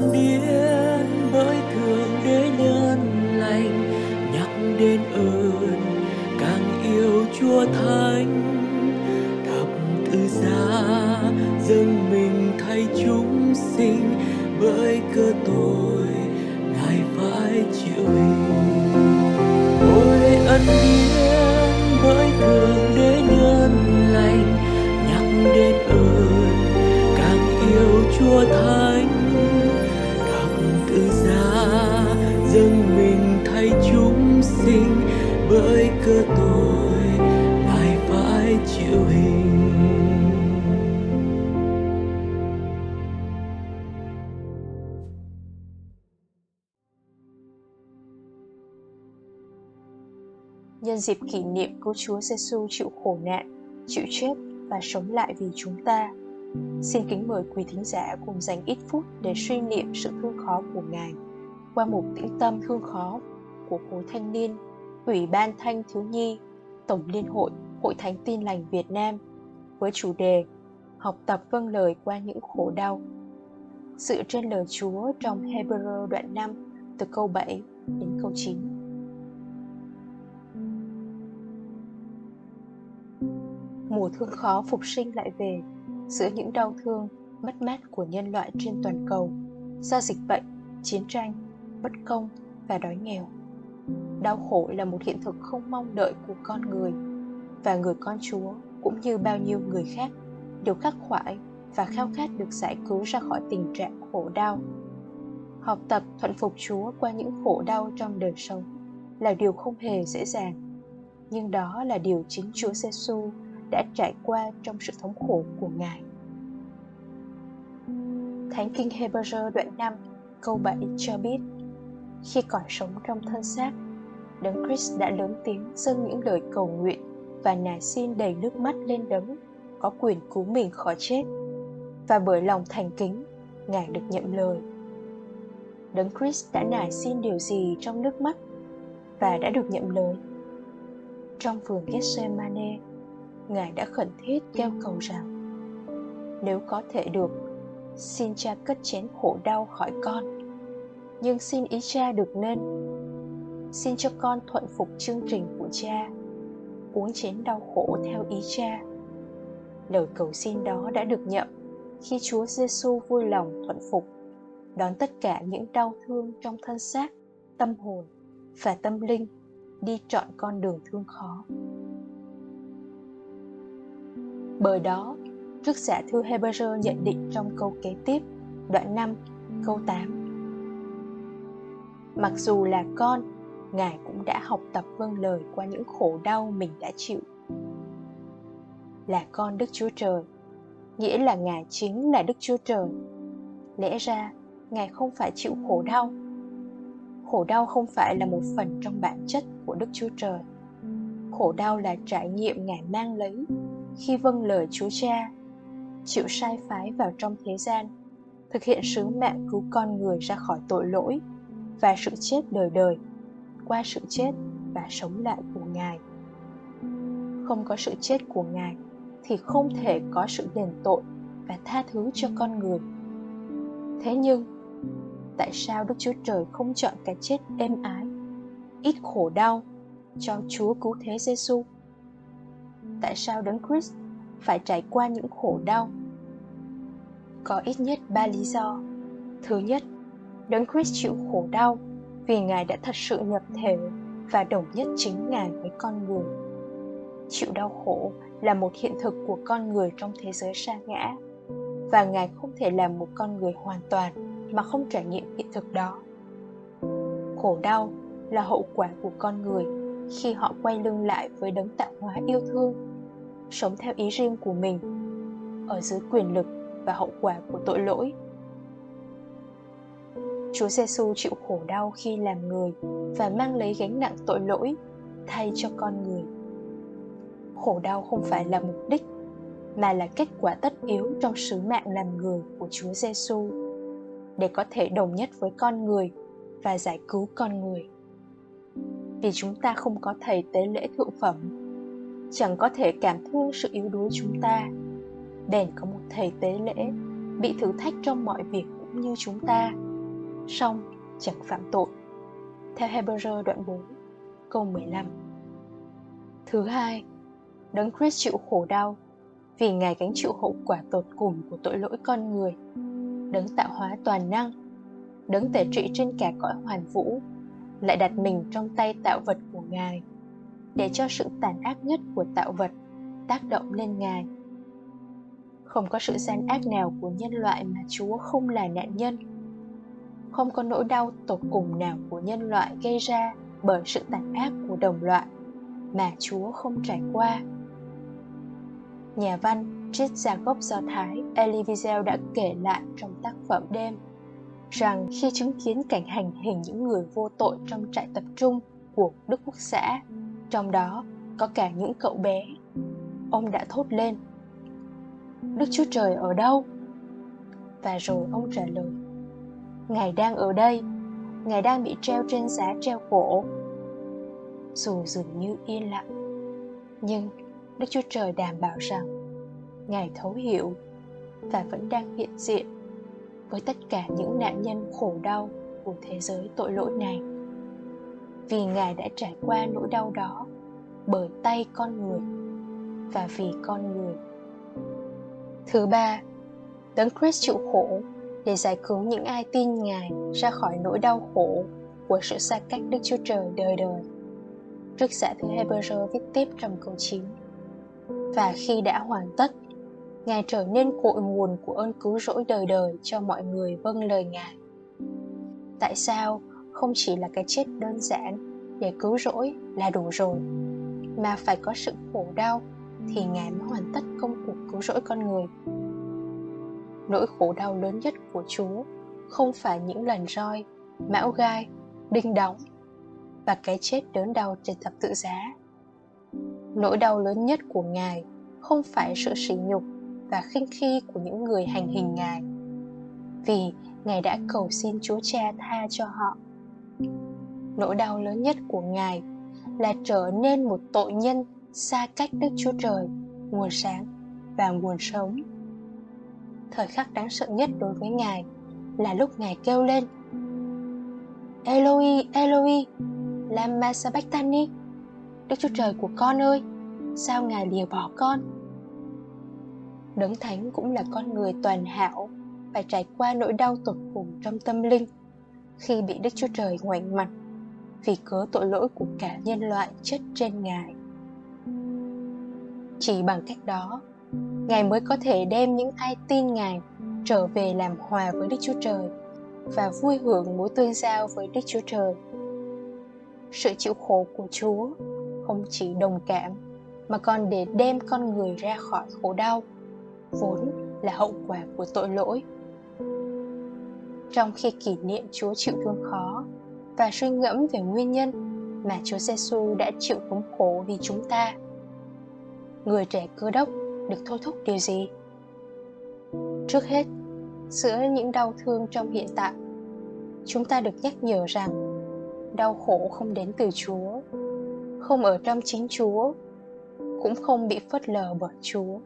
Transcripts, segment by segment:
ân điển bởi thường đế nhân lành, nhắc đến ơn càng yêu chúa thánh. Thập tự giá dâng mình thay chúng sinh bởi cơ tội, ngài phải chịu hình. Ôi ân điển bởi thường đế nhân lành, nhắc đến ơn càng yêu chúa thánh. Cơ tội phải chịu hình nhân dịp kỷ niệm cứu Chúa Giêsu chịu khổ nạn, chịu chết và sống lại vì chúng ta. Xin kính mời quý thính giả cùng dành ít phút để suy niệm sự thương khó của Ngài qua một tĩnh tâm thương khó của khối thanh niên, Ủy ban Thanh Thiếu Nhi, Tổng Liên hội Hội Thánh Tin Lành Việt Nam với chủ đề Học tập vâng lời qua những khổ đau. Sự trên lời Chúa trong Hebrew đoạn 5 từ câu 7 đến câu 9. mùa thương khó phục sinh lại về giữa những đau thương mất mát của nhân loại trên toàn cầu do dịch bệnh chiến tranh bất công và đói nghèo đau khổ là một hiện thực không mong đợi của con người. Và người con chúa cũng như bao nhiêu người khác đều khắc khoải và khao khát được giải cứu ra khỏi tình trạng khổ đau. Học tập thuận phục chúa qua những khổ đau trong đời sống là điều không hề dễ dàng. Nhưng đó là điều chính chúa giêsu đã trải qua trong sự thống khổ của Ngài. Thánh kinh Hebrew đoạn 5 câu 7 cho biết khi còn sống trong thân xác, Đấng Christ đã lớn tiếng dâng những lời cầu nguyện và nài xin đầy nước mắt lên đấng có quyền cứu mình khỏi chết. Và bởi lòng thành kính ngài được nhận lời. Đấng Christ đã nài xin điều gì trong nước mắt và đã được nhận lời? Trong vườn Gethsemane Ngài đã khẩn thiết kêu cầu rằng Nếu có thể được, xin cha cất chén khổ đau khỏi con. Nhưng xin ý cha được nên Xin cho con thuận phục chương trình của cha Uống chén đau khổ theo ý cha Lời cầu xin đó đã được nhậm khi Chúa Giêsu vui lòng thuận phục đón tất cả những đau thương trong thân xác, tâm hồn và tâm linh đi trọn con đường thương khó. Bởi đó, trước giả thư Hebrew nhận định trong câu kế tiếp, đoạn 5, câu 8. Mặc dù là con, Ngài cũng đã học tập vâng lời qua những khổ đau mình đã chịu. Là con Đức Chúa Trời, nghĩa là Ngài chính là Đức Chúa Trời. Lẽ ra, Ngài không phải chịu khổ đau. Khổ đau không phải là một phần trong bản chất của Đức Chúa Trời. Khổ đau là trải nghiệm Ngài mang lấy khi vâng lời Chúa Cha, chịu sai phái vào trong thế gian, thực hiện sứ mạng cứu con người ra khỏi tội lỗi và sự chết đời đời qua sự chết và sống lại của Ngài. Không có sự chết của Ngài thì không thể có sự đền tội và tha thứ cho con người. Thế nhưng, tại sao Đức Chúa Trời không chọn cái chết êm ái, ít khổ đau cho Chúa cứu thế Giêsu? tại sao đấng Christ phải trải qua những khổ đau. Có ít nhất ba lý do. Thứ nhất, đấng Christ chịu khổ đau vì Ngài đã thật sự nhập thể và đồng nhất chính Ngài với con người. Chịu đau khổ là một hiện thực của con người trong thế giới sa ngã, và Ngài không thể làm một con người hoàn toàn mà không trải nghiệm hiện thực đó. Khổ đau là hậu quả của con người khi họ quay lưng lại với đấng tạo hóa yêu thương, sống theo ý riêng của mình, ở dưới quyền lực và hậu quả của tội lỗi Chúa Giêsu chịu khổ đau khi làm người và mang lấy gánh nặng tội lỗi thay cho con người. Khổ đau không phải là mục đích, mà là kết quả tất yếu trong sứ mạng làm người của Chúa Giêsu để có thể đồng nhất với con người và giải cứu con người. Vì chúng ta không có thầy tế lễ thượng phẩm, chẳng có thể cảm thương sự yếu đuối chúng ta bèn có một thầy tế lễ bị thử thách trong mọi việc cũng như chúng ta song chẳng phạm tội. Theo Hebrew đoạn 4, câu 15. Thứ hai, Đấng Christ chịu khổ đau vì Ngài gánh chịu hậu quả tột cùng của tội lỗi con người. Đấng tạo hóa toàn năng, đấng tể trị trên cả cõi hoàn vũ, lại đặt mình trong tay tạo vật của Ngài, để cho sự tàn ác nhất của tạo vật tác động lên Ngài. Không có sự gian ác nào của nhân loại mà Chúa không là nạn nhân. Không có nỗi đau tột cùng nào của nhân loại gây ra bởi sự tàn ác của đồng loại mà Chúa không trải qua nhà văn triết gia gốc Do Thái Elie Wiesel đã kể lại trong tác phẩm Đêm rằng khi chứng kiến cảnh hành hình những người vô tội trong trại tập trung của Đức Quốc xã, trong đó có cả những cậu bé, ông đã thốt lên Đức Chúa Trời ở đâu? Và rồi ông trả lời Ngài đang ở đây, Ngài đang bị treo trên giá treo cổ Dù dường như yên lặng Nhưng Đức Chúa Trời đảm bảo rằng Ngài thấu hiểu và vẫn đang hiện diện với tất cả những nạn nhân khổ đau của thế giới tội lỗi này. Vì Ngài đã trải qua nỗi đau đó bởi tay con người và vì con người. Thứ ba, Đấng Christ chịu khổ để giải cứu những ai tin Ngài ra khỏi nỗi đau khổ của sự xa cách Đức Chúa Trời đời đời. Trước giả thứ Hebrew viết tiếp trong câu 9 và khi đã hoàn tất, ngài trở nên cội nguồn của ơn cứu rỗi đời đời cho mọi người vâng lời ngài. Tại sao không chỉ là cái chết đơn giản để cứu rỗi là đủ rồi, mà phải có sự khổ đau thì ngài mới hoàn tất công cuộc cứu rỗi con người? Nỗi khổ đau lớn nhất của chúa, không phải những lần roi, mão gai, đinh đóng và cái chết đớn đau trên thập tự giá. Nỗi đau lớn nhất của ngài không phải sự sỉ nhục và khinh khi của những người hành hình ngài, vì ngài đã cầu xin chúa cha tha cho họ. Nỗi đau lớn nhất của ngài là trở nên một tội nhân xa cách đức chúa trời, nguồn sáng và nguồn sống thời khắc đáng sợ nhất đối với ngài là lúc ngài kêu lên Eloi, Eloi, lama sabachthani Đức Chúa Trời của con ơi, sao Ngài lìa bỏ con? Đấng Thánh cũng là con người toàn hảo, phải trải qua nỗi đau tột cùng trong tâm linh khi bị Đức Chúa Trời ngoảnh mặt vì cớ tội lỗi của cả nhân loại chất trên Ngài. Chỉ bằng cách đó, Ngài mới có thể đem những ai tin Ngài trở về làm hòa với Đức Chúa Trời và vui hưởng mối tương giao với Đức Chúa Trời. Sự chịu khổ của Chúa không chỉ đồng cảm, mà còn để đem con người ra khỏi khổ đau, vốn là hậu quả của tội lỗi trong khi kỷ niệm Chúa chịu thương khó và suy ngẫm về nguyên nhân mà Chúa Giêsu đã chịu thống khổ vì chúng ta. Người trẻ cơ đốc được thôi thúc điều gì? Trước hết, giữa những đau thương trong hiện tại, chúng ta được nhắc nhở rằng đau khổ không đến từ Chúa không ở trong chính Chúa, cũng không bị phớt lờ bởi Chúa,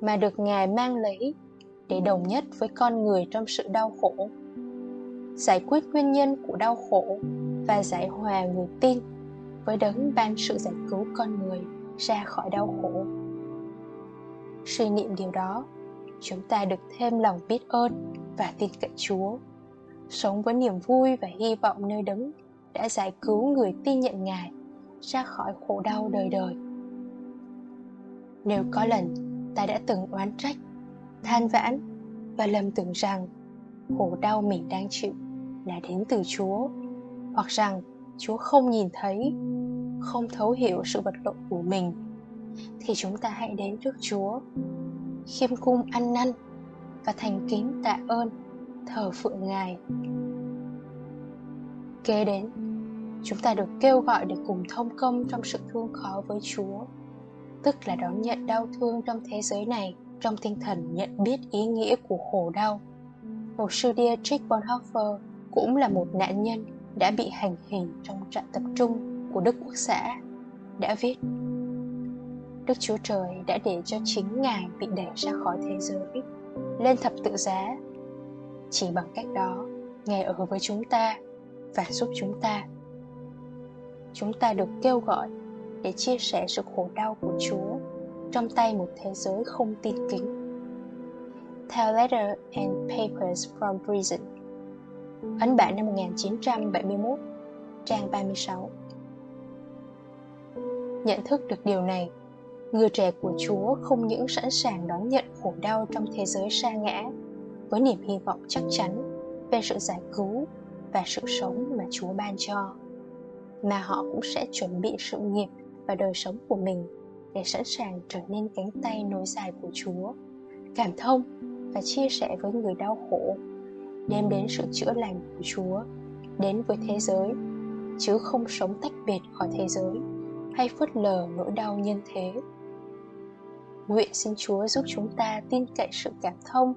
mà được Ngài mang lấy để đồng nhất với con người trong sự đau khổ, giải quyết nguyên nhân của đau khổ và giải hòa người tin với đấng ban sự giải cứu con người ra khỏi đau khổ. Suy niệm điều đó, chúng ta được thêm lòng biết ơn và tin cậy Chúa, sống với niềm vui và hy vọng nơi đấng đã giải cứu người tin nhận Ngài ra khỏi khổ đau đời đời. Nếu có lần ta đã từng oán trách, than vãn và lầm tưởng rằng khổ đau mình đang chịu là đến từ Chúa, hoặc rằng Chúa không nhìn thấy, không thấu hiểu sự vật lộn của mình, thì chúng ta hãy đến trước Chúa, khiêm cung ăn năn và thành kính tạ ơn, thờ phượng Ngài. Kế đến chúng ta được kêu gọi để cùng thông công trong sự thương khó với Chúa, tức là đón nhận đau thương trong thế giới này trong tinh thần nhận biết ý nghĩa của khổ đau. Một sư Dietrich Bonhoeffer cũng là một nạn nhân đã bị hành hình trong trại tập trung của Đức Quốc xã, đã viết Đức Chúa Trời đã để cho chính Ngài bị đẩy ra khỏi thế giới, lên thập tự giá. Chỉ bằng cách đó, ngài ở với chúng ta và giúp chúng ta. Chúng ta được kêu gọi để chia sẻ sự khổ đau của chúa trong tay một thế giới không tin kính. Theo Letter and Papers from Prison ấn bản năm 1971 trang 36 nhận thức được điều này người trẻ của chúa không những sẵn sàng đón nhận khổ đau trong thế giới sa ngã, với niềm hy vọng chắc chắn về sự giải cứu và sự sống mà chúa ban cho, mà họ cũng sẽ chuẩn bị sự nghiệp và đời sống của mình để sẵn sàng trở nên cánh tay nối dài của chúa, cảm thông và chia sẻ với người đau khổ, đem đến sự chữa lành của chúa đến với thế giới, chứ không sống tách biệt khỏi thế giới hay phớt lờ nỗi đau nhân thế nguyện xin chúa giúp chúng ta tin cậy sự cảm thông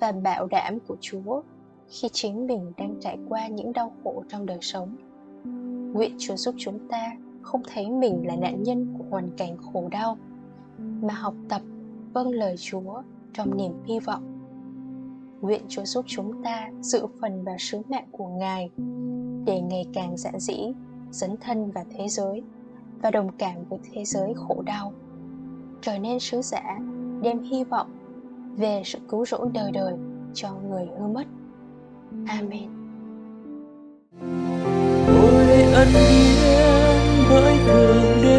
và bảo đảm của chúa khi chính mình đang trải qua những đau khổ trong đời sống. Nguyện chúa giúp chúng ta không thấy mình là nạn nhân của hoàn cảnh khổ đau, mà học tập vâng lời chúa trong niềm hy vọng. Nguyện chúa giúp chúng ta dự phần vào sứ mạng của ngài để ngày càng giản dĩ dấn thân vào thế giới và đồng cảm với thế giới khổ đau trở nên sứ giả đem hy vọng về sự cứu rỗi đời đời cho người hư mất. Amen. Ôi ân điển bởi thượng đế